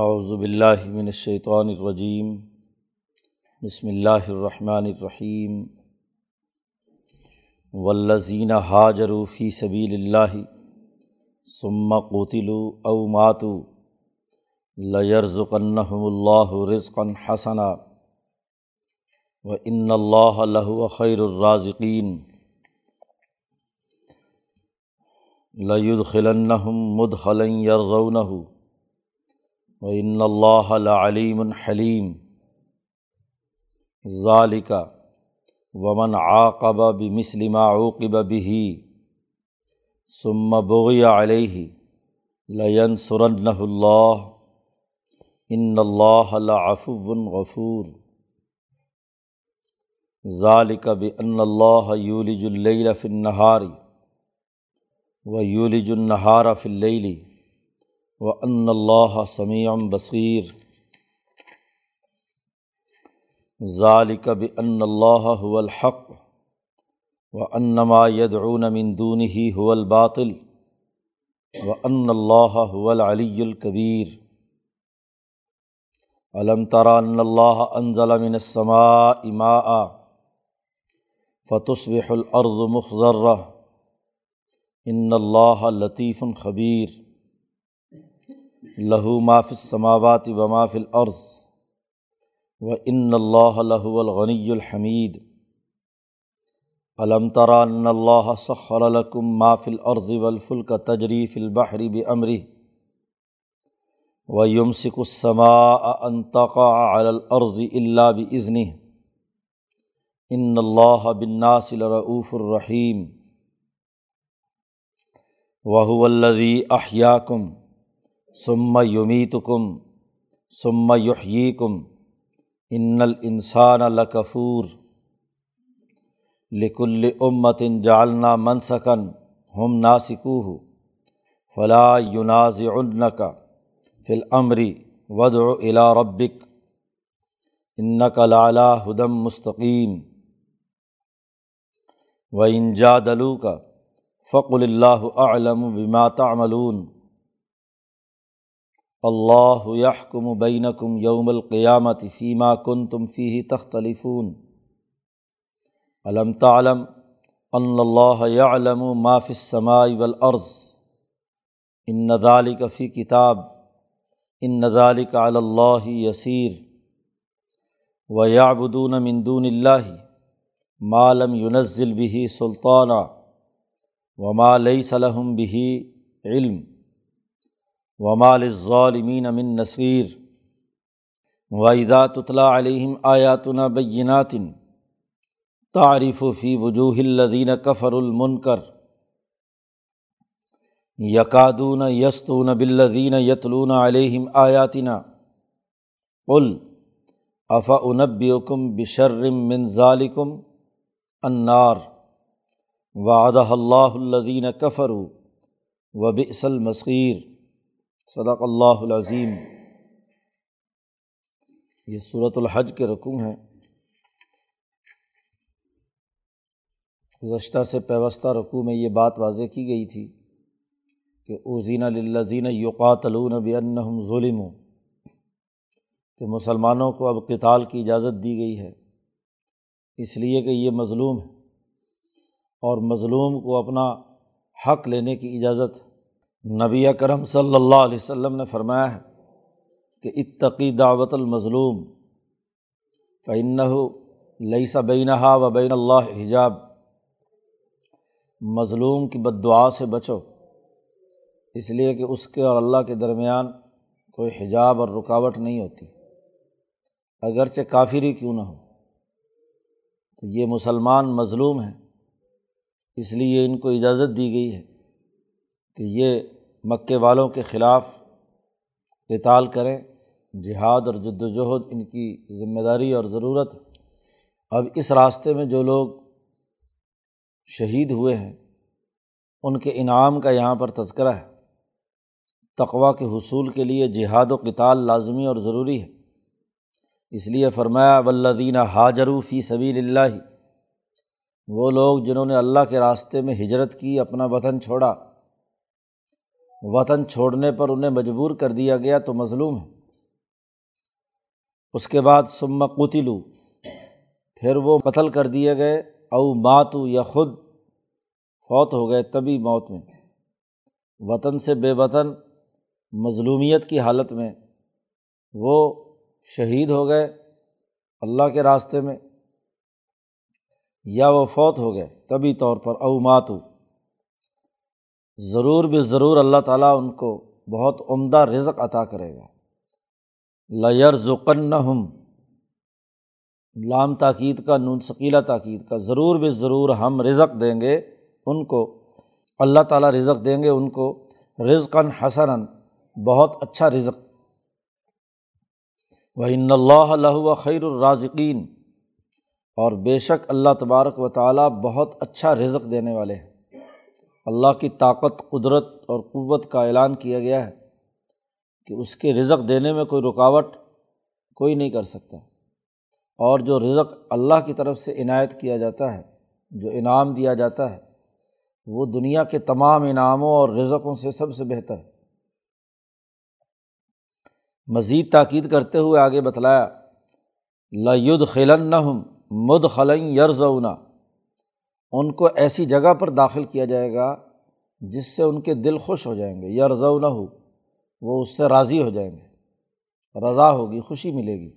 اعوذ باللہ من الشیطان الرجیم، بسم اللہ الرحمن الرحیم، والذین حاجروا فی سبیل اللہ ثم قتلوا او ماتوا لیرزقنہم اللہ رزقا حسنا وان اللہ لہو خیر الرازقین لیدخلنہم مدخلا یرضونہ وان اللہ لعلیم حلیم ذالک ومن عاقب بمثل ما عوقب به ثم بغی علیہ لینصرنہ اللہ ان اللہ لعفو غفور. ذالک بان اللہ یولج اللیل فی و یولج النہار فی اللیل وان اللہ سمیع بصیر ذالک بان اللہ هو الحق وانما يدعون من دونه هو الباطل وان اللہ هو العلی الکبیر علم ترى ان اللہ انزل من السماء ماء فتصبح الارض مخضرہ ان اللہ لطیف خبیر لہو ما فی السماوات و ما فی الارض و ان اللہ الغنی الحمید علم ترى ان اللہ سخر لكم ما في الارض والفلك تجری في البحر بامره ويمسك السماء ان تقع على الارض الا باذنه ان اللہ بالناس لرؤوف الرحیم وهو الذي احياكم ثم يميتكم ثم يحييكم ان الانسان لکفور۔ لکل امت جالنا منسکن ہم ناسکو فلاں یوناز کا فل عمری ود الا ربک ان کا لالا ہدم مستقیم۔ و انجا دلو کا فقل اللہ علم بما تعملون۔ اللہ یحکم بینکم یوم القیامت فیما کن تم فی تختلفون۔ علم تعلم ان اللہ یعلم ما فی السماء والارض۔ ان ذالک فی کتاب۔ ان ذالک علی اللہ یسیر۔ و یعبدون من دون اللہ ما لم ينزل به سلطانہ وما لیس لهم به علم۔ ومال ظالمین امن نصیر وحدہ تطلاء علیہم آیاتنا بینات تعریف فی وجوہ الدین کفر المنکر یقادون یستون بلدین یتلون علیہم آیاتنا قل افا انبیکم بشرم من ذالکم انار وعدہ اللہ الدین کفر و بئس المصیر صدق اللہ العظیم۔ یہ صورت الحج کے رقوع ہیں۔ گزشتہ سے پیوستہ رقوع میں یہ بات واضح کی گئی تھی کہ اوزین الزین یوقاتلون بن ظلم کہ مسلمانوں کو اب کتال کی اجازت دی گئی ہے۔ اس لیے کہ یہ مظلوم ہے اور مظلوم کو اپنا حق لینے کی اجازت نبی کرم صلی اللہ علیہ وسلم نے فرمایا ہے کہ اتقی دعوت المظلوم فعن لئی سا بینہا و بین اللہ حجاب۔ مظلوم کی بد دعا سے بچو، اس لیے کہ اس کے اور اللہ کے درمیان کوئی حجاب اور رکاوٹ نہیں ہوتی۔ اگرچہ کافر ہی کیوں نہ ہو تو یہ مسلمان مظلوم ہیں، اس لیے ان کو اجازت دی گئی ہے۔ کہ یہ مکے والوں کے خلاف اطال کریں۔ جہاد اور جد وجہد ان کی ذمہ داری اور ضرورت اب اس راستے میں جو لوگ شہید ہوئے ہیں، ان کے انعام کا یہاں پر تذکرہ ہے۔ تقوا کے حصول کے لیے جہاد و کتال لازمی اور ضروری ہے۔ اس لیے فرمایا ولدینہ حاجرو فی سبیل اللہ وہ لوگ جنہوں نے اللہ کے راستے میں ہجرت کی، اپنا وطن چھوڑا۔ وطن چھوڑنے پر انہیں مجبور کر دیا گیا تو مظلوم ہے۔ اس کے بعد سما قتلو پھر وہ قتل کر دیے گئے۔ او ماتو یا خود فوت ہو گئے تبھی موت میں۔ وطن سے بے وطن، مظلومیت کی حالت میں وہ شہید ہو گئے اللہ کے راستے میں۔ یا وہ فوت ہو گئے طبی طور پر او ماتو ضرور بھی ضرور اللہ تعالیٰ ان کو بہت عمدہ رزق عطا کرے گا۔ لیر ذکن ہم لام تاکید کا، نون ثقیلا تاکید کا، ضرور بھی ضرور ہم رزق دیں گے ان کو، اللہ تعالیٰ رزق دیں گے ان کو رزقن حسن بہت اچھا رزق۔ وہ ان اللہ خیر الرازقین اور بے شک اللہ تبارک و تعالیٰ بہت اچھا رزق دینے والے ہیں۔ اللہ کی طاقت، قدرت اور قوت کا اعلان کیا گیا ہے کہ اس کے رزق دینے میں کوئی رکاوٹ کوئی نہیں کر سکتا۔ اور جو رزق اللہ کی طرف سے عنایت کیا جاتا ہے، جو انعام دیا جاتا ہے، وہ دنیا کے تمام انعاموں اور رزقوں سے سب سے بہتر ہے۔ مزید تاکید کرتے ہوئے آگے بتلایا لید خلن مد خلن یرزونا ان کو ایسی جگہ پر داخل کیا جائے گا جس سے ان کے دل خوش ہو جائیں گے یرزو نہ ہو وہ اس سے راضی ہو جائیں گے، رضا ہوگی، خوشی ملے گی۔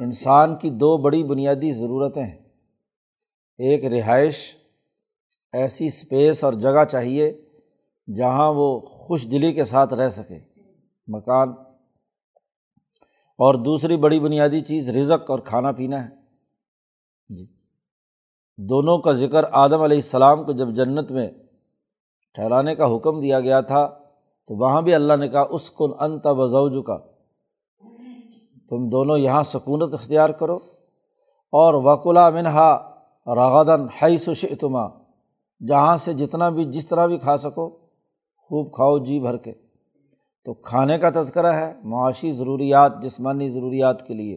انسان کی دو بڑی بنیادی ضرورتیں ہیں۔ ایک رہائش، ایسی اسپیس اور جگہ چاہیے جہاں وہ خوش دلی کے ساتھ رہ سکے، مکان۔ اور دوسری بڑی بنیادی چیز رزق اور کھانا پینا ہے۔ جی۔ دونوں کا ذکر آدم علیہ السلام کو جب جنت میں ٹھہرانے کا حکم دیا گیا تھا، تو وہاں بھی اللہ نے کہا اس کن انت وضوج کا تم دونوں یہاں سکونت اختیار کرو۔ اور وکلا منہا رغدن ہائی سشتما جہاں سے جتنا بھی، جس طرح بھی کھا سکو، خوب کھاؤ جی بھر کے۔ تو کھانے کا تذکرہ ہے معاشی ضروریات، جسمانی ضروریات کے لیے،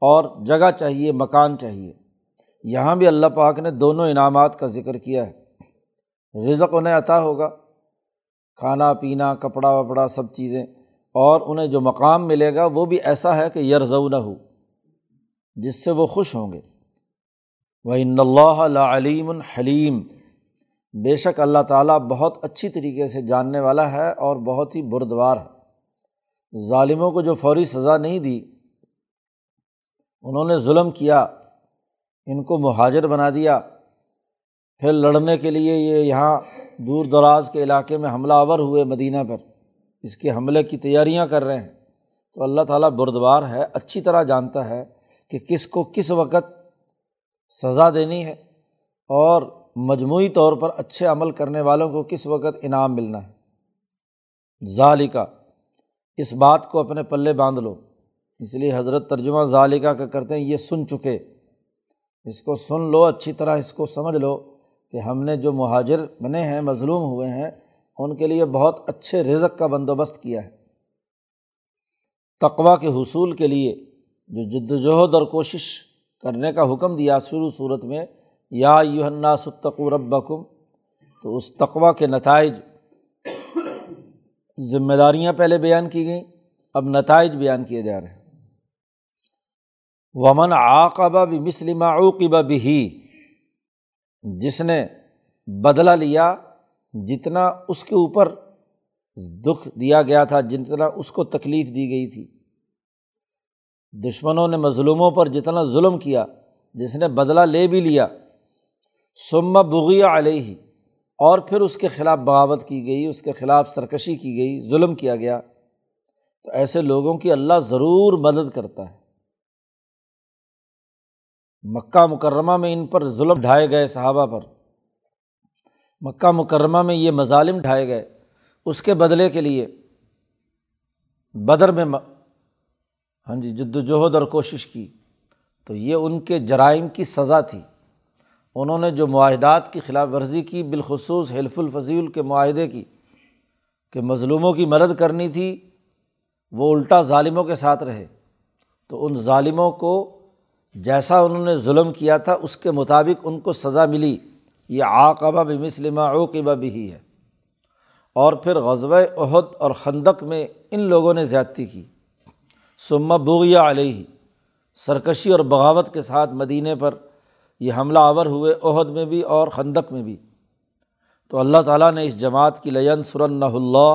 اور جگہ چاہیے، مکان چاہیے۔ یہاں بھی اللہ پاک نے دونوں انعامات کا ذکر کیا ہے۔ رزق انہیں عطا ہوگا۔ کھانا، پینا، کپڑا وپڑا سب چیزیں۔ اور انہیں جو مقام ملے گا وہ بھی ایسا ہے کہ یرزو نہ ہو جس سے وہ خوش ہوں گے۔ وہ ان اللہ علیم الحلیم بے شک اللہ تعالیٰ بہت اچھی طریقے سے جاننے والا ہے اور بہت ہی بردوار ہے۔ ظالموں کو جو فوری سزا نہیں دی، انہوں نے ظلم کیا۔ ان کو مہاجر بنا دیا۔ پھر لڑنے کے لیے یہ یہاں دور دراز کے علاقے میں حملہ آور ہوئے مدینہ پر۔ اس کے حملے کی تیاریاں کر رہے ہیں۔ تو اللہ تعالیٰ بردوار ہے، اچھی طرح جانتا ہے کہ کس کو کس وقت سزا دینی ہے اور مجموعی طور پر اچھے عمل کرنے والوں کو کس وقت انعام ملنا ہے۔ ظالقہ اس بات کو اپنے پلے باندھ لو۔ اس لیے حضرت ترجمہ ظالقہ کا کرتے ہیں، یہ سن چکے۔ اس کو سن لو، اچھی طرح اس کو سمجھ لو کہ ہم نے جو مہاجر بنے ہیں، مظلوم ہوئے ہیں، ان کے لیے بہت اچھے رزق کا بندوبست کیا ہے۔ تقوا کے حصول کے لیے جو جد وجہد اور کوشش کرنے کا حکم دیا شروع صورت میں، یا یوحنا ستقو ربکم، تو اس تقوا کے نتائج ذمہ داریاں پہلے بیان کی گئیں، اب نتائج بیان کیے جا رہے ہیں۔ ومن عاقبہ بھی مسلم عوقبہ بھی جس نے بدلا لیا جتنا اس کے اوپر دکھ دیا گیا تھا، جتنا اس کو تکلیف دی گئی تھی۔ دشمنوں نے مظلوموں پر جتنا ظلم کیا، جس نے بدلا لے بھی لیا سما بغیہ علیہ ہی اور پھر اس کے خلاف بغاوت کی گئی، اس کے خلاف سرکشی کی گئی، ظلم کیا گیا۔ تو ایسے لوگوں کی اللہ ضرور مدد کرتا ہے۔ مکہ مکرمہ میں ان پر ظلم ڈھائے گئے صحابہ پر۔ مکہ مکرمہ میں یہ مظالم ڈھائے گئے۔ اس کے بدلے کے لیے بدر میں ہاں جی جد وجہد اور کوشش کی۔ تو یہ ان کے جرائم کی سزا تھی۔ انہوں نے جو معاہدات کی خلاف ورزی کی، بالخصوص حلف الفضیل کے معاہدے کی، کہ مظلوموں کی مدد کرنی تھی، وہ الٹا ظالموں کے ساتھ رہے۔ تو ان ظالموں کو جیسا انہوں نے ظلم کیا تھا، اس کے مطابق ان کو سزا ملی۔ یہ عاقبہ بھی مسلمہ اوقبہ بھی ہی ہے۔ اور پھر غزب عہد اور خندق میں ان لوگوں نے زیادتی کی۔ سما بغیا علیہ۔ سرکشی اور بغاوت کے ساتھ مدینہ پر یہ حملہ آور ہوئے عہد میں بھی اور خندق میں بھی۔ تو اللہ تعالیٰ نے اس جماعت کی لین سرن اللہ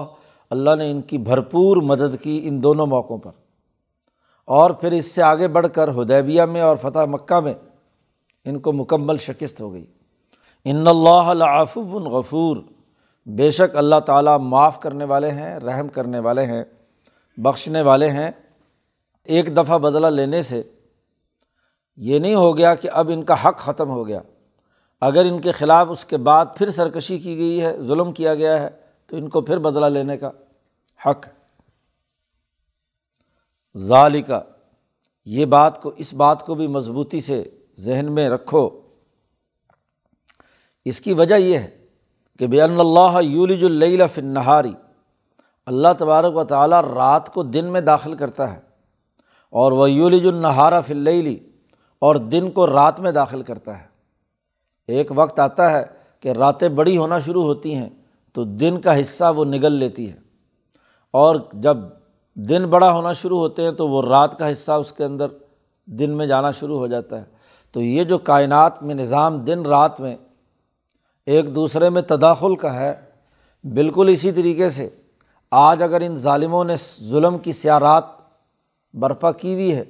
اللہ نے ان کی بھرپور مدد کی ان دونوں موقعوں پر۔ اور پھر اس سے آگے بڑھ کر ہدیبیہ میں اور فتح مکہ میں ان کو مکمل شکست ہو گئی۔ ان اللہ العف الغفور بے شک اللہ تعالیٰ معاف کرنے والے ہیں، رحم کرنے والے ہیں، بخشنے والے ہیں۔ ایک دفعہ بدلہ لینے سے یہ نہیں ہو گیا کہ اب ان کا حق ختم ہو گیا۔ اگر ان کے خلاف اس کے بعد پھر سرکشی کی گئی ہے، ظلم کیا گیا ہے، تو ان کو پھر بدلہ لینے کا حق۔ ہے ظالقہ یہ بات کو، اس بات کو بھی مضبوطی سے ذہن میں رکھو۔ اس کی وجہ یہ ہے کہ بے اللہ یولج فن فنہاری اللہ تبارک و تعالیٰ رات کو دن میں داخل کرتا ہے، اور وہ یولج النہارا فلّی اور دن کو رات میں داخل کرتا ہے۔ ایک وقت آتا ہے کہ راتیں بڑی ہونا شروع ہوتی ہیں، تو دن کا حصہ وہ نگل لیتی ہے۔ اور جب دن بڑا ہونا شروع ہوتے ہیں تو وہ رات کا حصہ اس کے اندر دن میں جانا شروع ہو جاتا ہے۔ تو یہ جو کائنات میں نظام دن رات میں ایک دوسرے میں تداخل کا ہے، بالکل اسی طریقے سے آج اگر ان ظالموں نے ظلم کی سیارات برپا کی ہوئی ہے،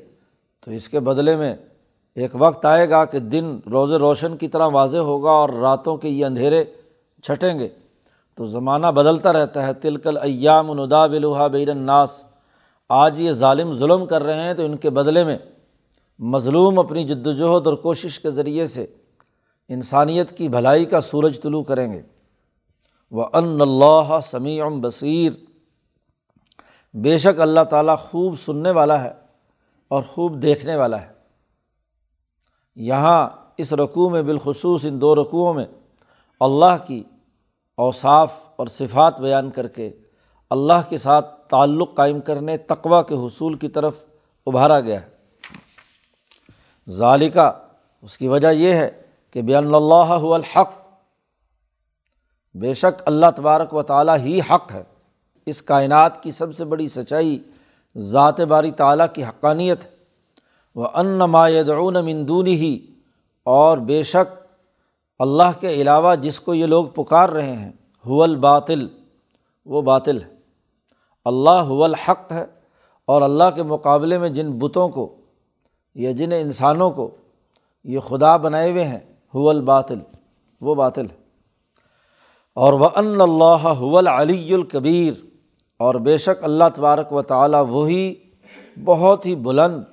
تو اس کے بدلے میں ایک وقت آئے گا کہ دن روز روشن کی طرح واضح ہوگا اور راتوں کے یہ اندھیرے چھٹیں گے۔ تو زمانہ بدلتا رہتا ہے، تلکل ایام ندا بلوحا بیر الناس۔ آج یہ ظالم ظلم کر رہے ہیں تو ان کے بدلے میں مظلوم اپنی جد وجہد اور کوشش کے ذریعے سے انسانیت کی بھلائی کا سورج طلوع کریں گے۔ وہ ان اللہ سمیع بصیر بے شک اللہ تعالیٰ خوب سننے والا ہے اور خوب دیکھنے والا ہے۔ یہاں اس رقوع میں بالخصوص ان دو رقوؤں میں اللہ کی اوصاف اور صفات بیان کر کے اللہ کے ساتھ تعلق قائم کرنے تقوا کے حصول کی طرف ابھارا گیا ہے۔ ظالقہ اس کی وجہ یہ ہے کہ بین اللہ الحق، بے شک اللہ تبارک و تعالیٰ ہی حق ہے۔ اس کائنات کی سب سے بڑی سچائی ذات باری تعالیٰ کی حقانیت ہے۔ وہ ان مایدعون مندون ہی اور بے شک اللہ کے علاوہ جس کو یہ لوگ پکار رہے ہیں حول باطل وہ باطل ہے۔ اللہ حول الحق ہے اور اللہ کے مقابلے میں جن بتوں کو یا جن انسانوں کو یہ خدا بنائے ہوئے ہیں حول باطل وہ باطل ہے۔ اور وہ ان اللہ علی الکبیر اور بے شک اللہ تبارک و تعالیٰ وہی بہت ہی بلند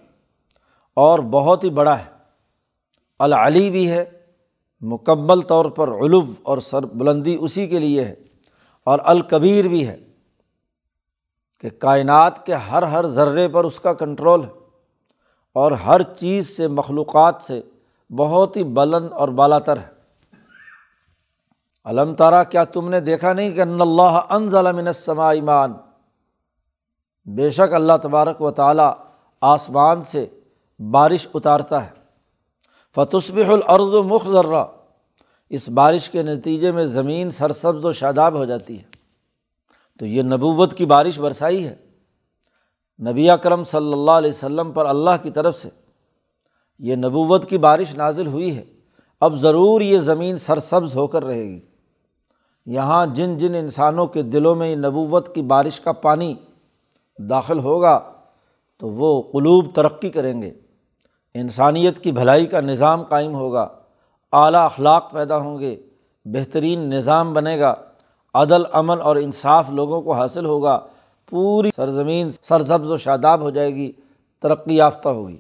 اور بہت ہی بڑا ہے۔ العلی بھی ہے، مکمل طور پر علو اور سر بلندی اسی کے لیے ہے۔ اور الکبیر بھی ہے۔ کہ کائنات کے ہر ہر ذرے پر اس کا کنٹرول ہے اور ہر چیز سے مخلوقات سے بہت ہی بلند اور بالا تر ہے۔ علم تارا کیا تم نے دیکھا نہیں کہ ان اللہ ان ظلم السماء ایمان بے شک اللہ تبارک و تعالیٰ آسمان سے بارش اتارتا ہے۔ فتسب العرض و مخ ذرہ اس بارش کے نتیجے میں زمین سرسبز و شاداب ہو جاتی ہے۔ تو یہ نبوت کی بارش برسائی ہے۔ نبی اکرم صلی اللہ علیہ وسلم پر اللہ کی طرف سے یہ نبوت کی بارش نازل ہوئی ہے۔ اب ضرور یہ زمین سرسبز ہو کر رہے گی۔ یہاں جن جن انسانوں کے دلوں میں نبوت کی بارش کا پانی داخل ہوگا تو وہ قلوب ترقی کریں گے۔ انسانیت کی بھلائی کا نظام قائم ہوگا۔ اعلیٰ اخلاق پیدا ہوں گے۔ بہترین نظام بنے گا۔ عدل، امن اور انصاف لوگوں کو حاصل ہوگا، پوری سرزمین سرسبز و شاداب ہو جائے گی، ترقی یافتہ ہوگی۔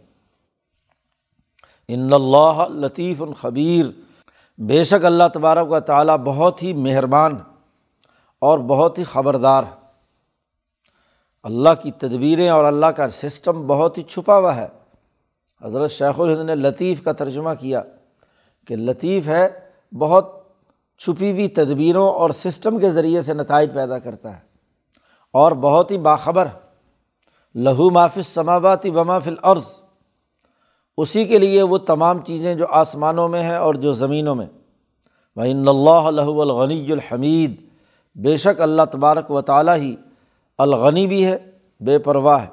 ان اللہ لطیف الخبیر بے شک اللہ تبارک و تعالیٰ بہت ہی مہربان اور بہت ہی خبردار ہے۔ اللہ کی تدبیریں اور اللہ کا سسٹم بہت ہی چھپا ہوا ہے۔ حضرت شیخ الہند نے لطیف کا ترجمہ کیا کہ لطیف ہے، بہت چھپی ہوئی تدبیروں اور سسٹم کے ذریعے سے نتائج پیدا کرتا ہے۔ اور بہت ہی باخبر۔ لہو مافِ سماواتی ومافل عرض اسی کے لیے وہ تمام چیزیں جو آسمانوں میں ہیں اور جو زمینوں میں۔ وہ اللہ لہو الغنی الحمید۔ بے شک اللہ تبارک و تعالیٰ ہی الغنی بھی ہے، بے پرواہ ہے۔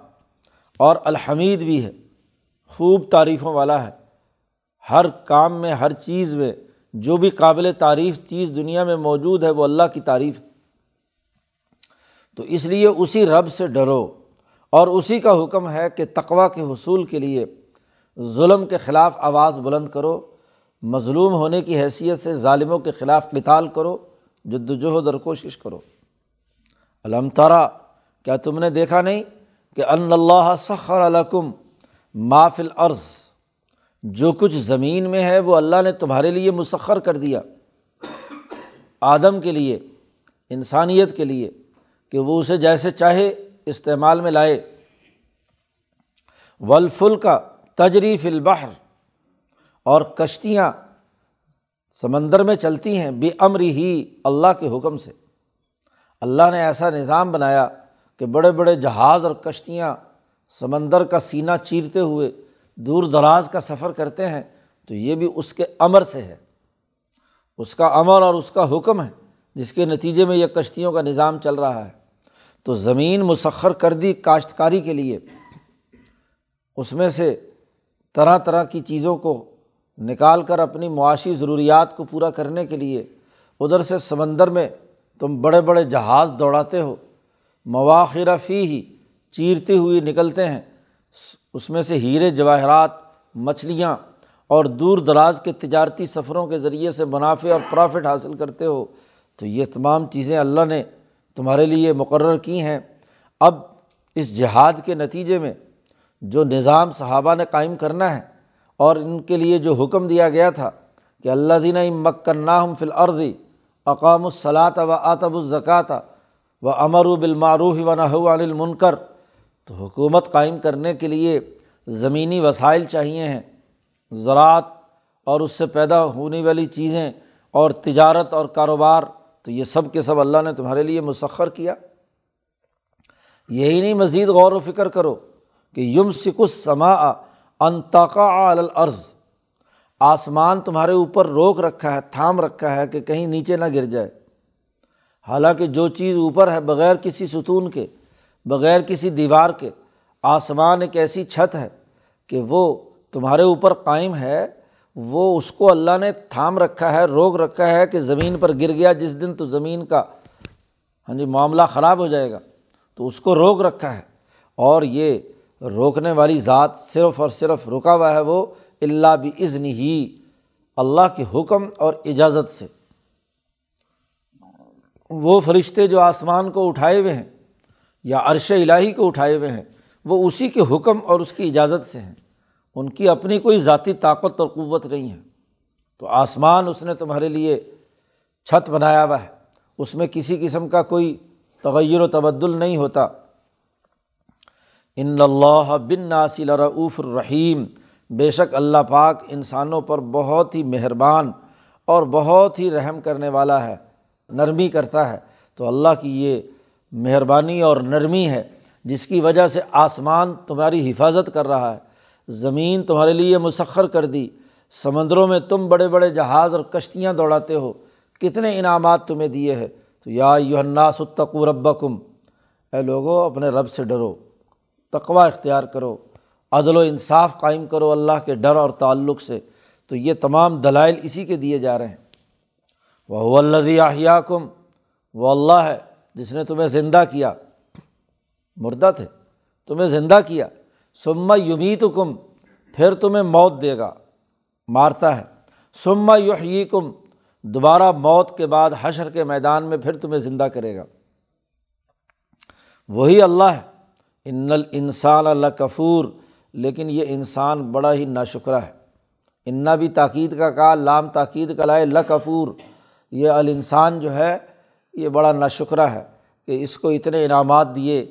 اور الحمید بھی ہے۔ خوب تعریفوں والا ہے۔ ہر کام میں، ہر چیز میں جو بھی قابل تعریف چیز دنیا میں موجود ہے وہ اللہ کی تعریف ہے۔ تو اس لیے اسی رب سے ڈرو اور اسی کا حکم ہے کہ تقوا کے حصول کے لیے ظلم کے خلاف آواز بلند کرو، مظلوم ہونے کی حیثیت سے ظالموں کے خلاف قتال کرو جد وجہد اور کوشش کرو۔ علم تارا کیا تم نے دیکھا نہیں کہ ان اللہ سخر علکم مافل عرض جو کچھ زمین میں ہے وہ اللہ نے تمہارے لیے مسخر کر دیا۔ آدم کے لیے، انسانیت کے لیے، کہ وہ اسے جیسے چاہے استعمال میں لائے۔ ولفل کا تجریف البحر۔ اور کشتیاں سمندر میں چلتی ہیں بے امر ہی اللہ کے حکم سے۔ اللہ نے ایسا نظام بنایا کہ بڑے بڑے جہاز اور کشتیاں سمندر کا سینہ چیرتے ہوئے دور دراز کا سفر کرتے ہیں تو یہ بھی اس کے امر سے ہے۔ اس کا امر اور اس کا حکم ہے جس کے نتیجے میں یہ کشتیوں کا نظام چل رہا ہے۔ تو زمین مسخر کر دی کاشتکاری کے لیے اس میں سے طرح طرح کی چیزوں کو نکال کر اپنی معاشی ضروریات کو پورا کرنے کے لیے ادھر سے سمندر میں تم بڑے بڑے جہاز دوڑاتے ہو، مواخر فی ہی چیرتے ہوئے نکلتے ہیں۔ اس میں سے ہیرے جواہرات، مچھلیاں اور دور دراز کے تجارتی سفروں کے ذریعے سے منافع اور پرافٹ حاصل کرتے ہو، تو یہ تمام چیزیں اللہ نے تمہارے لیے مقرر کی ہیں۔ اب اس جہاد کے نتیجے میں جو نظام صحابہ نے قائم کرنا ہے اور ان کے لیے جو حکم دیا گیا تھا کہ اللہ دینہ مکنّاہم فل عرضی اقام الصلاۃ و آتب الزکۃ و امر و بالمعروف و نحو المنکر تو حکومت قائم کرنے کے لیے زمینی وسائل چاہیے ہیں، زراعت اور اس سے پیدا ہونے والی چیزیں اور تجارت اور کاروبار، تو یہ سب کے سب اللہ نے تمہارے لیے مسخر کیا۔ یہی نہیں مزید غور و فکر کرو کہ یم سکس سما انتقا العرض آسمان تمہارے اوپر روک رکھا ہے، تھام رکھا ہے کہ کہیں نیچے نہ گر جائے۔ حالانکہ جو چیز اوپر ہے بغیر کسی ستون کے بغیر کسی دیوار کے، آسمان ایک ایسی چھت ہے کہ وہ تمہارے اوپر قائم ہے، وہ اس کو اللہ نے تھام رکھا ہے، روک رکھا ہے کہ زمین پر گر گیا، جس دن تو زمین کا ہاں جی معاملہ خراب ہو جائے گا۔ تو اس کو روک رکھا ہے۔ اور یہ روکنے والی ذات صرف اور صرف رکا ہوا ہے وہ اللہ بھی عزن ہی اللہ کے حکم اور اجازت سے۔ وہ فرشتے جو آسمان کو اٹھائے ہوئے ہیں یا عرش الٰہی کو اٹھائے ہوئے ہیں، وہ اسی کے حکم اور اس کی اجازت سے ہیں۔ ان کی اپنی کوئی ذاتی طاقت اور قوت نہیں ہے۔ تو آسمان اس نے تمہارے لیے چھت بنایا ہوا ہے۔ اس میں کسی قسم کا کوئی تغیر و تبدل نہیں ہوتا۔ ان اللہ بن ناصل رعوف الرحیم۔ بے شک اللہ پاک انسانوں پر بہت ہی مہربان اور بہت ہی رحم کرنے والا ہے، نرمی کرتا ہے۔ تو اللہ کی یہ مہربانی اور نرمی ہے، جس کی وجہ سے آسمان تمہاری حفاظت کر رہا ہے۔ زمین تمہارے لیے مسخر کر دی۔ سمندروں میں تم بڑے بڑے جہاز اور کشتیاں دوڑاتے ہو۔ کتنے انعامات تمہیں دیے ہے تو یا یونا ستقو رب کم اے لوگو، اپنے رب سے ڈرو۔ تقوا اختیار کرو۔ عدل و انصاف قائم کرو اللہ کے ڈر اور تعلق سے۔ تو یہ تمام دلائل اسی کے دیے جا رہے ہیں۔ وہ اللہ کم وہ اللہ ہے۔ جس نے تمہیں زندہ کیا۔ مردہ تھے۔ تمہیں زندہ کیا۔ سما یومی تو کم پھر تمہیں موت دے گا۔ مارتا ہے۔ سما یحیی کم دوبارہ موت کے بعد حشر کے میدان میں پھر تمہیں زندہ کرے گا۔ وہی اللہ ہے۔ ان الانسان اللہ کفور لیکن یہ انسان بڑا ہی ناشکرہ ہے۔ انا بھی تاکید کا کہا، لام تاکید کا لائے لکفور۔ یہ الانسان جو ہے یہ بڑا ناشکرہ ہے کہ اس کو اتنے انعامات دیے،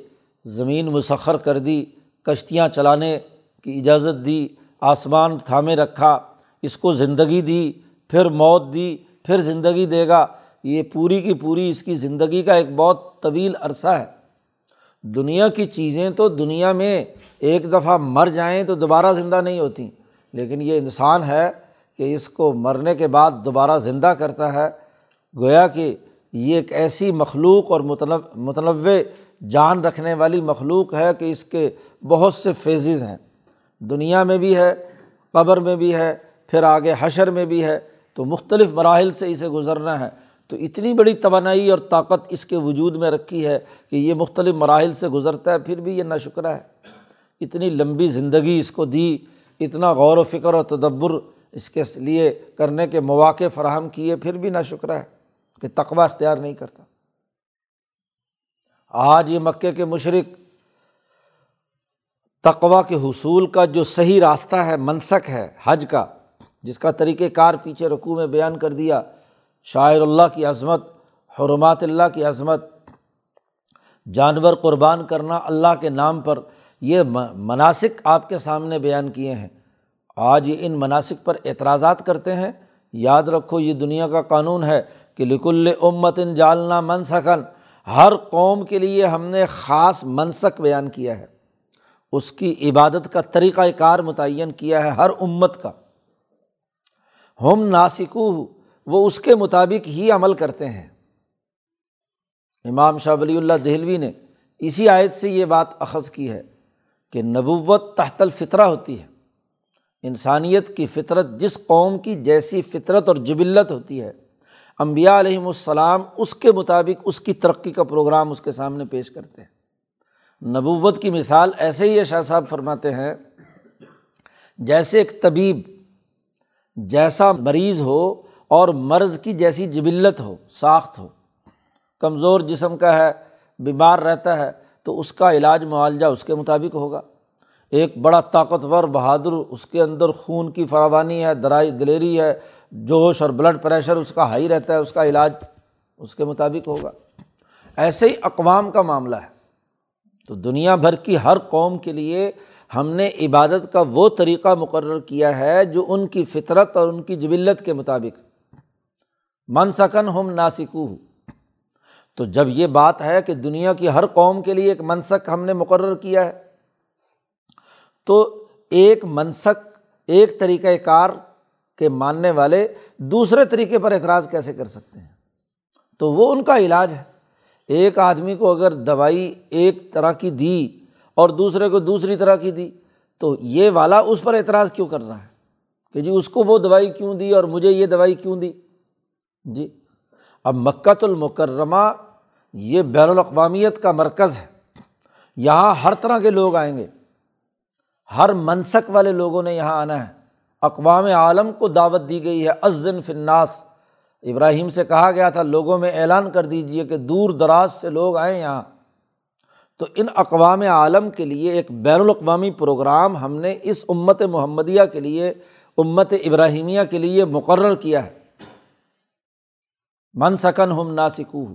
زمین مسخر کر دی، کشتیاں چلانے کی اجازت دی، آسمان تھامے رکھا، اس کو زندگی دی، پھر موت دی، پھر زندگی دے گا۔ یہ پوری کی پوری اس کی زندگی کا ایک بہت طویل عرصہ ہے۔ دنیا کی چیزیں تو دنیا میں ایک دفعہ مر جائیں تو دوبارہ زندہ نہیں ہوتی۔ لیکن یہ انسان ہے کہ اس کو مرنے کے بعد دوبارہ زندہ کرتا ہے۔ گویا کہ یہ ایک ایسی مخلوق اور متنوع جان رکھنے والی مخلوق ہے کہ اس کے بہت سے فیزز ہیں۔ دنیا میں بھی ہے، قبر میں بھی ہے، پھر آگے حشر میں بھی ہے۔ تو مختلف مراحل سے اسے گزرنا ہے۔ تو اتنی بڑی توانائی اور طاقت اس کے وجود میں رکھی ہے کہ یہ مختلف مراحل سے گزرتا ہے، پھر بھی یہ نہ شکرہ ہے۔ اتنی لمبی زندگی اس کو دی، اتنا غور و فکر و تدبر اس کے لیے کرنے کے مواقع فراہم کیے، پھر بھی نہ شکرہ ہے۔ کہ تقوا اختیار نہیں کرتا۔ آج یہ مکے کے مشرق تقوا کے حصول کا جو صحیح راستہ ہے، منسک ہے حج کا، جس کا طریقۂ کار پیچھے رقوع میں بیان کر دیا، شاعر اللہ کی عظمت، حرمات اللہ کی عظمت، جانور قربان کرنا اللہ کے نام پر، یہ مناسب آپ کے سامنے بیان کیے ہیں۔ آج یہ ان مناسب پر اعتراضات کرتے ہیں۔ یاد رکھو، یہ دنیا کا قانون ہے۔ کہ لکل امت ان جالنا منسکن ہر قوم کے لیے ہم نے خاص منسک بیان کیا ہے۔ اس کی عبادت کا طریقۂ کار متعین کیا ہے ہر امت کا۔ ہم ناسکو وہ اس کے مطابق ہی عمل کرتے ہیں۔ امام شاہ ولی اللہ دہلوی نے اسی آیت سے یہ بات اخذ کی ہے کہ نبوت تحت الفطرہ ہوتی ہے۔ انسانیت کی فطرت جس قوم کی جیسی فطرت اور جبلت ہوتی ہے امبیا علیہم السلام اس کے مطابق اس کی ترقی کا پروگرام اس کے سامنے پیش کرتے ہیں۔ نبوت کی مثال ایسے ہی شاہ صاحب فرماتے ہیں، جیسے ایک طبیب جیسا مریض ہو اور مرض کی جیسی جبلت ہو، ساخت ہو، کمزور جسم کا ہے، بیمار رہتا ہے، تو اس کا علاج معالجہ اس کے مطابق ہوگا۔ ایک بڑا طاقتور بہادر اس کے اندر خون کی فراوانی ہے، درائی دلیری ہے جوش اور بلڈ پریشر اس کا ہائی رہتا ہے، اس کا علاج اس کے مطابق ہوگا۔ ایسے ہی اقوام کا معاملہ ہے۔ تو دنیا بھر کی ہر قوم کے لیے ہم نے عبادت کا وہ طریقہ مقرر کیا ہے جو ان کی فطرت اور ان کی جبلت کے مطابق۔ من سکن ہم ناسکو۔ تو جب یہ بات ہے کہ دنیا کی ہر قوم کے لیے ایک منسک ہم نے مقرر کیا ہے، تو ایک منسک، ایک طریقۂ کار کے ماننے والے دوسرے طریقے پر اعتراض کیسے کر سکتے ہیں؟ تو وہ ان کا علاج ہے۔ ایک آدمی کو اگر دوائی ایک طرح کی دی اور دوسرے کو دوسری طرح کی دی، تو یہ والا اس پر اعتراض کیوں کر رہا ہے؟ کہ جی اس کو وہ دوائی کیوں دی اور مجھے یہ دوائی کیوں دی؟ جی۔ اب مکت المکرمہ یہ بین الاقوامیت کا مرکز ہے۔ یہاں ہر طرح کے لوگ آئیں گے۔ ہر منسک والے لوگوں نے یہاں آنا ہے۔ اقوام عالم کو دعوت دی گئی ہے ازن فناس ابراہیم سے کہا گیا تھا، لوگوں میں اعلان کر دیجیے کہ دور دراز سے لوگ آئیں یہاں۔ تو ان اقوام عالم کے لیے ایک بین الاقوامی پروگرام ہم نے اس امت محمدیہ کے لیے، امت ابراہیمیہ کے لیے مقرر کیا ہے۔ من سکن ہم ناسکو۔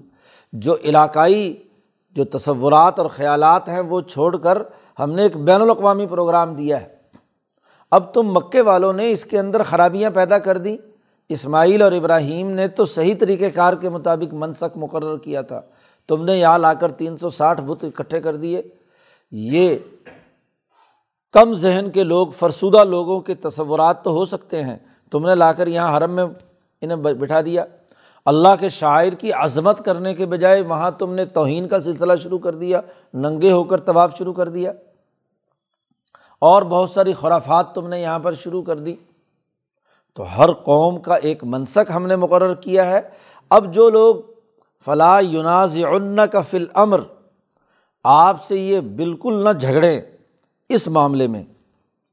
جو علاقائی، جو تصورات اور خیالات ہیں، وہ چھوڑ کر ہم نے ایک بین الاقوامی پروگرام دیا ہے۔ اب تم مکے والوں نے اس کے اندر خرابیاں پیدا کر دیں۔ اسماعیل اور ابراہیم نے تو صحیح طریقۂ کار کے مطابق منسک مقرر کیا تھا۔ تم نے یہاں لا کر تین سو ساٹھ بت اکٹھے کر دیے۔ یہ کم ذہن کے لوگ، فرسودہ لوگوں کے تصورات تو ہو سکتے ہیں۔ تم نے لا کر یہاں حرم میں انہیں بٹھا دیا۔ اللہ کے شاعر کی عظمت کرنے کے بجائے وہاں تم نے توہین کا سلسلہ شروع کر دیا، ننگے ہو کر طواف شروع کر دیا۔ اور بہت ساری خرافات تم نے یہاں پر شروع کر دی۔ تو ہر قوم کا ایک منسک ہم نے مقرر کیا ہے۔ اب جو لوگ فلاح یوناز کا فل امر آپ سے یہ بالکل نہ جھگڑیں اس معاملے میں،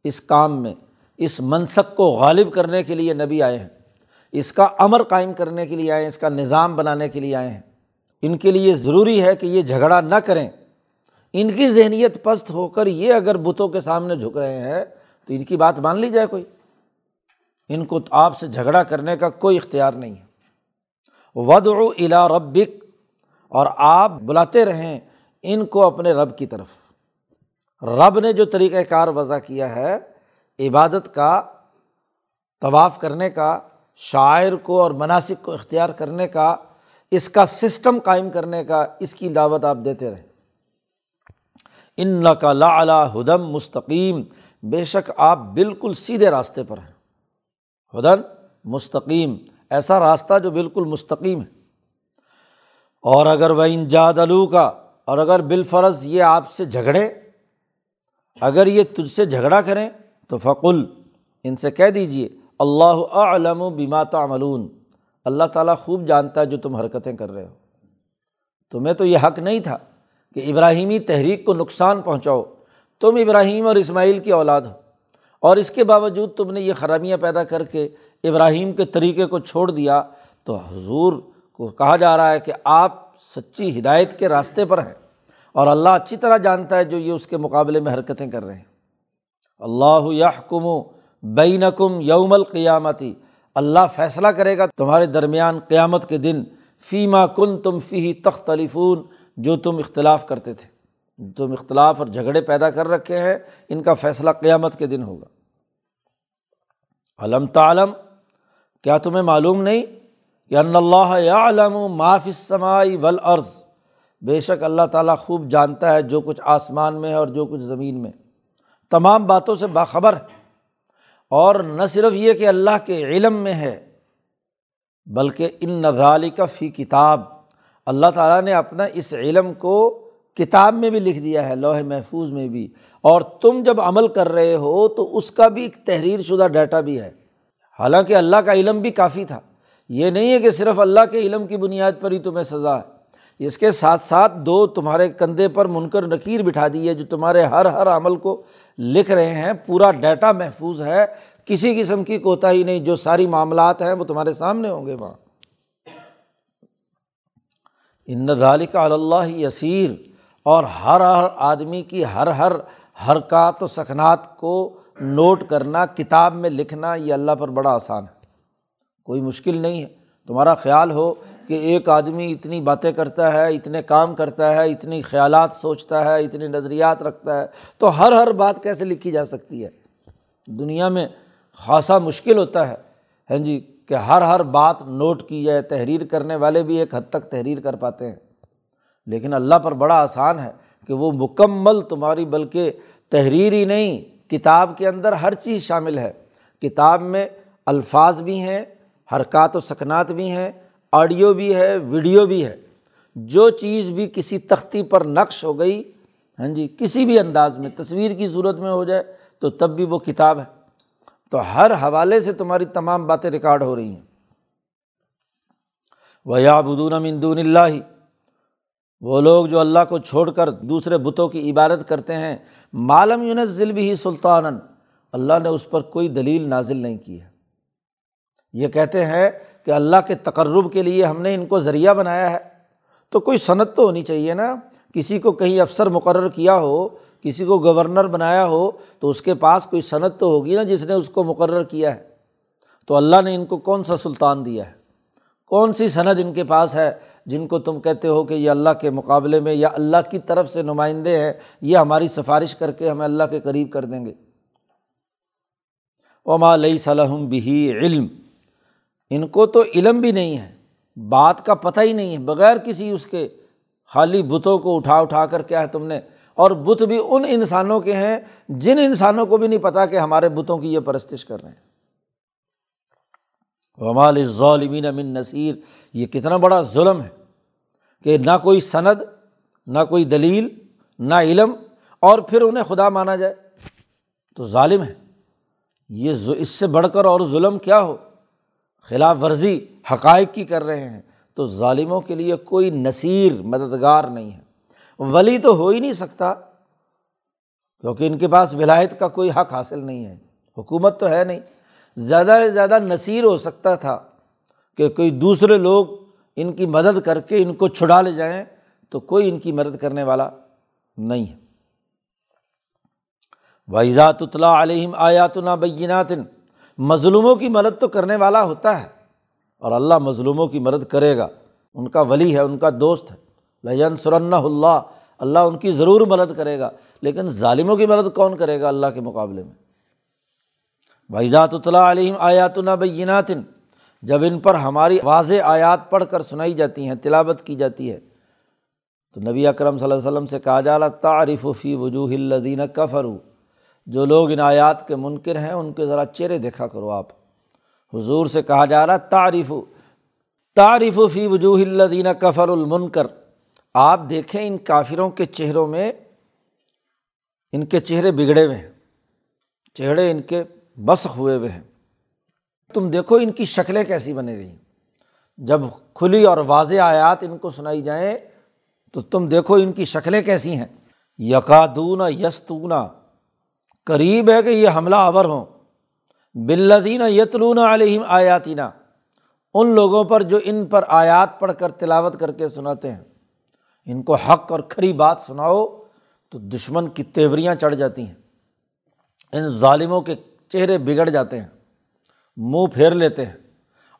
اس کام میں، اس منسک کو غالب کرنے کے لیے نبی آئے ہیں۔ اس کا امر قائم کرنے کے لیے آئے ہیں، اس کا نظام بنانے کے لیے آئے ہیں۔ ان کے لیے ضروری ہے کہ یہ جھگڑا نہ کریں۔ ان کی ذہنیت پست ہو کر یہ اگر بتوں کے سامنے جھک رہے ہیں تو ان کی بات مان لی جائے کوئی۔ ان کو آپ سے جھگڑا کرنے کا کوئی اختیار نہیں ہے۔ ود الا ربک اور آپ بلاتے رہیں ان کو اپنے رب کی طرف۔ رب نے جو طریقۂ کار وضع کیا ہے، عبادت کا، طواف کرنے کا، شاعر کو اور مناسب کو اختیار کرنے کا، اس کا سسٹم قائم کرنے کا، اس کی دعوت آپ دیتے رہیں۔ ان کا لا ہدم مستقیم، بے شک آپ بالکل سیدھے راستے پر ہیں۔ ہدن مستقیم، ایسا راستہ جو بالکل مستقیم ہے۔ اور اگر وہ انجاد الو کا، اور اگر بالفرض یہ آپ سے جھگڑے، اگر یہ تجھ سے جھگڑا کریں، تو فقل، ان سے کہہ دیجیے اللہ علم و بیما تعملون۔ اللہ تعالیٰ خوب جانتا ہے جو تم حرکتیں کر رہے ہو۔ تمہیں تو یہ حق نہیں تھا۔ کہ ابراہیمی تحریک کو نقصان پہنچاؤ۔ تم ابراہیم اور اسماعیل کی اولاد ہو۔ اور اس کے باوجود تم نے یہ خرابیاں پیدا کر کے ابراہیم کے طریقے کو چھوڑ دیا، تو حضور کو کہا جا رہا ہے کہ آپ سچی ہدایت کے راستے پر ہیں۔ اور اللہ اچھی طرح جانتا ہے جو یہ اس کے مقابلے میں حرکتیں کر رہے ہیں۔ اللہ یحکم بینکم یوم القیامتی۔ اللہ فیصلہ کرے گا تمہارے درمیان قیامت کے دن۔ فیما کن تم فی تختلفون۔ جو تم اختلاف کرتے تھے۔ تم اختلاف اور جھگڑے پیدا کر رکھے ہیں، ان کا فیصلہ قیامت کے دن ہوگا۔ علم تعلم؟ کیا تمہیں معلوم نہیں کہ ان اللہ یا علم و معاف سماعی ولعرض بے شک اللہ تعالیٰ خوب جانتا ہے جو کچھ آسمان میں ہے اور جو کچھ زمین میں۔ تمام باتوں سے باخبر ہے۔ اور نہ صرف یہ کہ اللہ کے علم میں ہے، بلکہ ان نظالی کا فی کتاب۔ اللہ تعالیٰ نے اپنا اس علم کو کتاب میں بھی لکھ دیا ہے، لوہے محفوظ میں بھی۔ اور تم جب عمل کر رہے ہو تو اس کا بھی ایک تحریر شدہ ڈیٹا بھی ہے۔ حالانکہ اللہ کا علم بھی کافی تھا۔ یہ نہیں ہے کہ صرف اللہ کے علم کی بنیاد پر ہی تمہیں سزا ہے۔ اس کے ساتھ ساتھ دو تمہارے کندھے پر منکر نکیر بٹھا دی ہے جو تمہارے ہر ہر عمل کو لکھ رہے ہیں۔ پورا ڈیٹا محفوظ ہے۔ کسی قسم کی کوتا ہی نہیں، جو ساری معاملات ہیں وہ تمہارے سامنے ہوں گے وہاں۔ ان ذالک اللہ یسیر، اور ہر ہر آدمی کی ہر ہر حرکات و سکنات کو نوٹ کرنا، کتاب میں لکھنا، یہ اللہ پر بڑا آسان ہے۔ کوئی مشکل نہیں ہے۔ تمہارا خیال ہو کہ ایک آدمی اتنی باتیں کرتا ہے، اتنے کام کرتا ہے، اتنی خیالات سوچتا ہے اتنے نظریات رکھتا ہے، تو ہر ہر بات کیسے لکھی جا سکتی ہے؟ دنیا میں خاصا مشکل ہوتا ہے۔ ہاں جی کہ ہر ہر بات نوٹ کی جائے، تحریر کرنے والے بھی ایک حد تک تحریر کر پاتے ہیں۔ لیکن اللہ پر بڑا آسان ہے کہ وہ مکمل تمہاری، بلکہ تحریر ہی نہیں، کتاب کے اندر ہر چیز شامل ہے۔ کتاب میں الفاظ بھی ہیں، حرکات و سکنات بھی ہیں، آڈیو بھی ہے، ویڈیو بھی ہے۔ جو چیز بھی کسی تختی پر نقش ہو گئی ہاں جی کسی بھی انداز میں، تصویر کی صورت میں ہو جائے تو تب بھی وہ کتاب ہے۔ تو ہر حوالے سے تمہاری تمام باتیں ریکارڈ ہو رہی ہیں۔ وہ یا بدون امدون اللہ وہ لوگ جو اللہ کو چھوڑ کر دوسرے بتوں کی عبادت کرتے ہیں معلوم یونزل بھی سلطان اللہ نے اس پر کوئی دلیل نازل نہیں کی ہے۔ یہ کہتے ہیں کہ اللہ کے تقرب کے لیے ہم نے ان کو ذریعہ بنایا ہے۔ تو کوئی صنعت تو ہونی چاہیے نا؟ کسی کو کہیں افسر مقرر کیا ہو کسی کو گورنر بنایا ہو تو اس کے پاس کوئی صنعت تو ہوگی نا جس نے اس کو مقرر کیا ہے۔ تو اللہ نے ان کو کون سا سلطان دیا ہے؟ کون سی صنعت ان کے پاس ہے جن کو تم کہتے ہو کہ یہ اللہ کے مقابلے میں یا اللہ کی طرف سے نمائندے ہیں، یہ ہماری سفارش کر کے ہمیں اللہ کے قریب کر دیں گے۔ وما لئی صلاحم بھی علم۔ ان کو تو علم بھی نہیں ہے، بات کا پتہ ہی نہیں ہے، بغیر کسی اس کے خالی بتوں کو اٹھا اٹھا کر کیا ہے تم نے۔ اور بت بھی ان انسانوں کے ہیں جن انسانوں کو بھی نہیں پتا کہ ہمارے بتوں کی یہ پرستش کر رہے ہیں۔ ومال ظالمین امن نصیر یہ کتنا بڑا ظلم ہے کہ نہ کوئی سند، نہ کوئی دلیل، نہ علم اور پھر انہیں خدا مانا جائے۔ تو ظالم ہے۔ یہ اس سے بڑھ کر اور ظلم کیا ہو؟ خلاف ورزی، حقائق کی کر رہے ہیں۔ تو ظالموں کے لیے کوئی نصیر، مددگار نہیں ہے۔ ولی تو ہو ہی نہیں سکتا، کیونکہ ان کے پاس ولایت کا کوئی حق حاصل نہیں ہے۔ حکومت تو ہے نہیں۔ زیادہ سے زیادہ نصیر ہو سکتا تھا کہ کوئی دوسرے لوگ ان کی مدد کر کے ان کو چھڑا لے جائیں، تو کوئی ان کی مدد کرنے والا نہیں ہے۔ وائزات اطلاع علیہم آیات نا بینات مظلوموں کی مدد تو کرنے والا ہوتا ہے اور اللہ مظلوموں کی مدد کرے گا۔ ان کا ولی ہے، ان کا دوست ہے۔ لجن سرن اللہ اللہ ان کی ضرور مدد کرے گا، لیکن ظالموں کی مدد کون کرے گا اللہ کے مقابلے میں؟ بھائیزات اطلاع علیہم آیات بینات جب ان پر ہماری واضح آیات پڑھ کر سنائی جاتی ہیں، تلاوت کی جاتی ہے، تو نبی اکرم صلی اللہ علیہ وسلم سے کہا جا رہا تعریف فی وجوہ الدین کفرو جو لوگ ان آیات کے منکر ہیں، ان کے ذرا چہرے دیکھا کرو آپ۔ حضور سے کہا جا رہا تعریف تعریف فی وجوہ الدین کفر المنکر آپ دیکھیں ان کافروں کے چہروں میں، ان کے چہرے بگڑے ہوئے ہیں، چہرے ان کے بس ہوئے ہوئے ہیں۔ تم دیکھو ان کی شکلیں کیسی بنے رہی۔ جب کھلی اور واضح آیات ان کو سنائی جائیں، تو تم دیکھو ان کی شکلیں کیسی ہیں۔ یقادون یستونا، قریب ہے کہ یہ حملہ آور ہوں۔ بلدین یتلون علیہم آیاتینہ ان لوگوں پر جو ان پر آیات پڑھ کر تلاوت کر کے سناتے ہیں۔ ان کو حق اور کھری بات سناؤ تو دشمن کی تیوریاں چڑھ جاتی ہیں۔ ان ظالموں کے چہرے بگڑ جاتے ہیں، منہ پھیر لیتے ہیں۔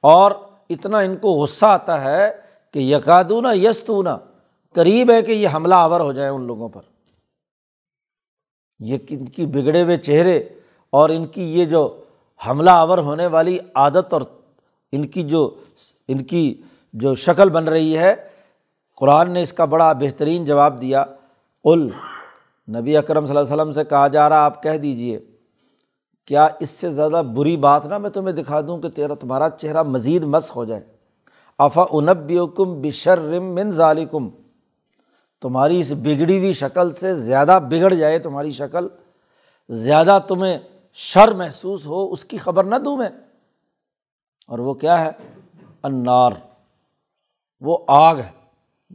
اور اتنا ان کو غصہ آتا ہے کہ یقادون یستونا قریب ہے کہ یہ حملہ آور ہو جائے ان لوگوں پر۔ یہ ان کی بگڑے ہوئے چہرے اور ان کی یہ جو حملہ آور ہونے والی عادت اور ان کی جو، ان کی جو شکل بن رہی ہے قرآن نے اس کا بڑا بہترین جواب دیا۔ قل، نبی اکرم صلی اللہ علیہ وسلم سے کہا جا رہا، آپ کہہ دیجیے کیا اس سے زیادہ بری بات نہ میں تمہیں دکھا دوں کہ تیرا، تمہارا چہرہ مزید مس ہو جائے؟ افا انب کم بشر من ظالکم تمہاری اس بگڑی ہوئی شکل سے زیادہ بگڑ جائے تمہاری شکل، زیادہ تمہیں شر محسوس ہو، اس کی خبر نہ دوں میں۔ اور وہ کیا ہے؟ انار وہ آگ ہے۔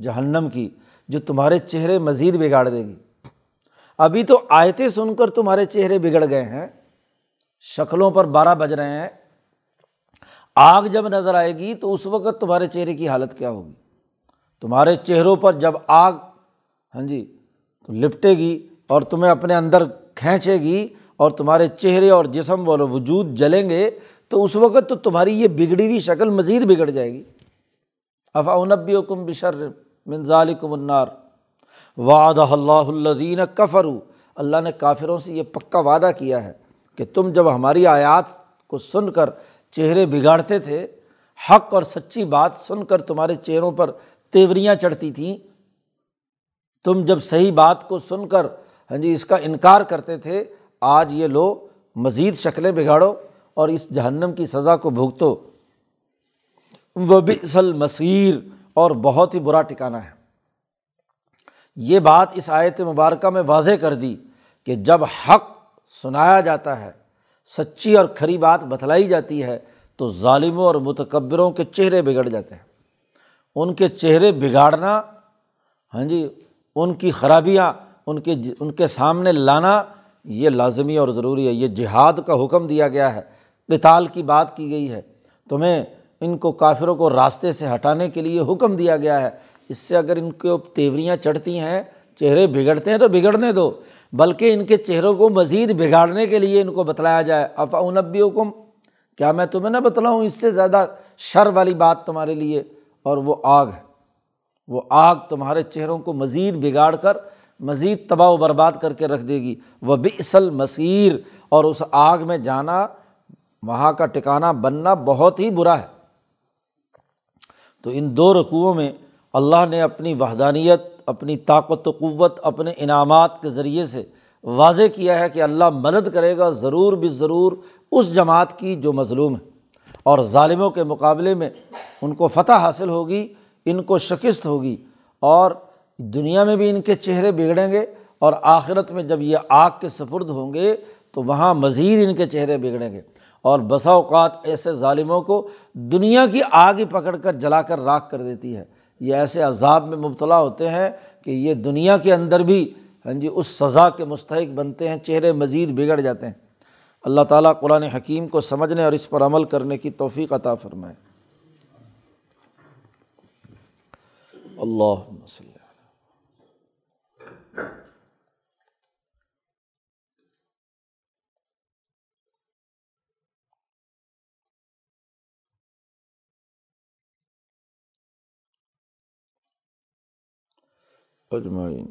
جہنم کی، جو تمہارے چہرے مزید بگاڑ دے گی۔ ابھی تو آیتیں سن کر تمہارے چہرے بگڑ گئے ہیں۔ شکلوں پر بارہ بج رہے ہیں۔ آگ جب نظر آئے گی تو اس وقت تمہارے چہرے کی حالت کیا ہوگی؟ تمہارے چہروں پر جب آگ ہاں جی تو لپٹے گی اور تمہیں اپنے اندر کھینچے گی اور تمہارے چہرے اور جسم والے وجود جلیں گے، تو اس وقت تو تمہاری یہ بگڑی ہوئی شکل مزید بگڑ جائے گی۔ افا انبی کم بشر۔ منظال کم انار وعدہ اللہ الدین کفرو اللہ نے کافروں سے یہ پکا وعدہ کیا ہے کہ تم جب ہماری آیات کو سن کر چہرے بگاڑتے تھے، حق اور سچی بات سن کر تمہارے چہروں پر تیوریاں چڑھتی تھیں، تم جب صحیح بات کو سن کر ہاں جی اس کا انکار کرتے تھے، آج یہ لو مزید شکلیں بگاڑو اور اس جہنم کی سزا کو بھگتو۔ وہ بسل مصیر اور بہت ہی برا ٹکانا ہے۔ یہ بات اس آیت مبارکہ میں واضح کر دی کہ جب حق سنایا جاتا ہے، سچی اور کھری بات بتلائی جاتی ہے، تو ظالموں اور متکبروں کے چہرے بگڑ جاتے ہیں۔ ان کے چہرے بگاڑنا ہاں جی ان کی خرابیاں، ان کے ان کے سامنے لانا، یہ لازمی اور ضروری ہے۔ یہ جہاد کا حکم دیا گیا ہے۔ کتال کی بات کی گئی ہے۔ تمہیں ان کو کافروں کو راستے سے ہٹانے کے لیے حکم دیا گیا ہے۔ اس سے اگر ان کو تیوریاں چڑھتی ہیں، چہرے بگڑتے ہیں تو بگڑنے دو، بلکہ ان کے چہروں کو مزید بگاڑنے کے لیے ان کو بتلایا جائے۔ افا انبی حکم کیا میں تمہیں نہ بتلاؤں؟ اس سے زیادہ شر والی بات تمہارے لیے اور وہ آگ ہے۔ وہ آگ تمہارے چہروں کو مزید بگاڑ کر، مزید تباہ و برباد کر کے رکھ دے گی۔ وہ بھی اصل مصیر اور اس آگ میں جانا، وہاں کا ٹکانا بننا بہت ہی برا ہے۔ تو ان دو رقوؤں میں اللہ نے اپنی وحدانیت، اپنی طاقت و قوت، اپنے انعامات کے ذریعے سے واضح کیا ہے کہ اللہ مدد کرے گا ضرور بھی ضرور اس جماعت کی جو مظلوم ہے۔ اور ظالموں کے مقابلے میں ان کو فتح حاصل ہوگی، ان کو شکست ہوگی اور دنیا میں بھی ان کے چہرے بگڑیں گے اور آخرت میں جب یہ آگ کے سفرد ہوں گے تو وہاں مزید ان کے چہرے بگڑیں گے۔ اور بسا اوقات ایسے ظالموں کو دنیا کی آگ ہی پکڑ کر جلا کر راکھ کر دیتی ہے۔ یہ ایسے عذاب میں مبتلا ہوتے ہیں کہ یہ دنیا کے اندر بھی ہاں جی اس سزا کے مستحق بنتے ہیں، چہرے مزید بگڑ جاتے ہیں۔ اللہ تعالیٰ قرآن حکیم کو سمجھنے اور اس پر عمل کرنے کی توفیق عطا فرمائے۔ اللہ مسلم اجمعین